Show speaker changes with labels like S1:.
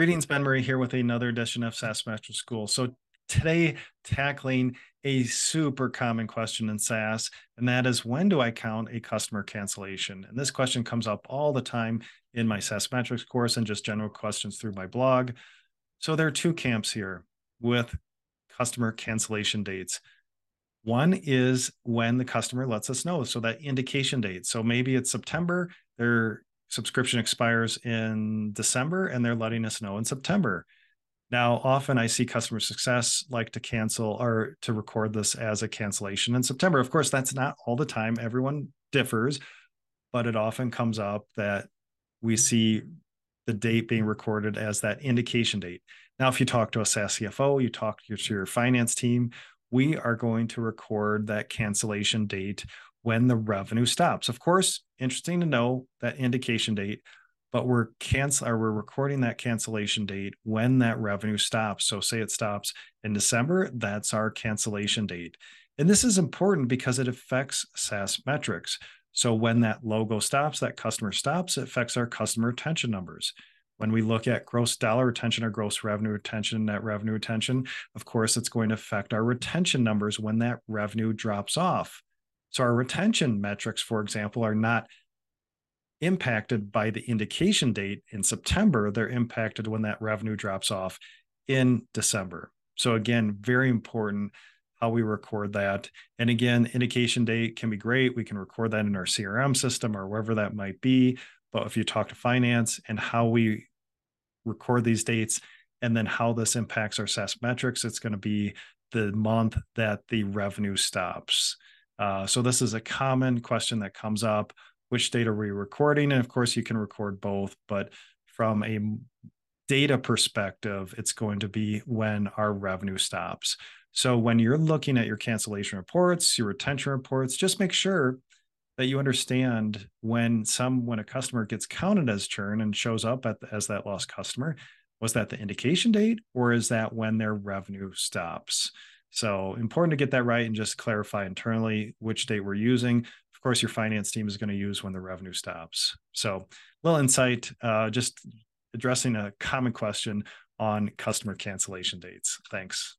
S1: Greetings, Ben Murray here with another edition of SaaS Metrics School. So today, tackling a super common question in SaaS, and that is when do I count a customer cancellation? And this question comes up all the time in my SaaS Metrics course and just general questions through my blog. So there are two camps here with customer cancellation dates. One is when the customer lets us know, so that indication date. So maybe it's September, they're subscription expires in December and they're letting us know in September. Now, often I see customer success like to cancel or to record this as a cancellation in September. Of course, that's not all the time. Everyone differs, but it often comes up that we see the date being recorded as that indication date. Now, if you talk to a SaaS CFO, you talk to your finance team, we are going to record that cancellation date when the revenue stops. Of course, interesting to know that indication date, but we're cancel or we're recording that cancellation date when that revenue stops. So say it stops in December, that's our cancellation date. And this is important because it affects SaaS metrics. So when that logo stops, that customer stops, it affects our customer retention numbers. When we look at gross dollar retention or gross revenue retention, net revenue retention, of course, it's going to affect our retention numbers when that revenue drops off. So our retention metrics, for example, are not impacted by the indication date in September. They're impacted when that revenue drops off in December. So again, very important how we record that. And again, indication date can be great. We can record that in our CRM system or wherever that might be. But if you talk to finance and how we record these dates and then how this impacts our SaaS metrics, it's going to be the month that the revenue stops. Uh, so this is a common question that comes up. Which date are we recording? And of course, you can record both, but from a data perspective, it's going to be when our revenue stops. So when you're looking at your cancellation reports, your retention reports, just make sure that you understand when some when a customer gets counted as churn and shows up at, as that lost customer, was that the indication date or is that when their revenue stops? So important to get that right and just clarify internally which date we're using. Of course, your finance team is going to use when the revenue stops. So little insight, uh, just addressing a common question on customer cancellation dates. Thanks.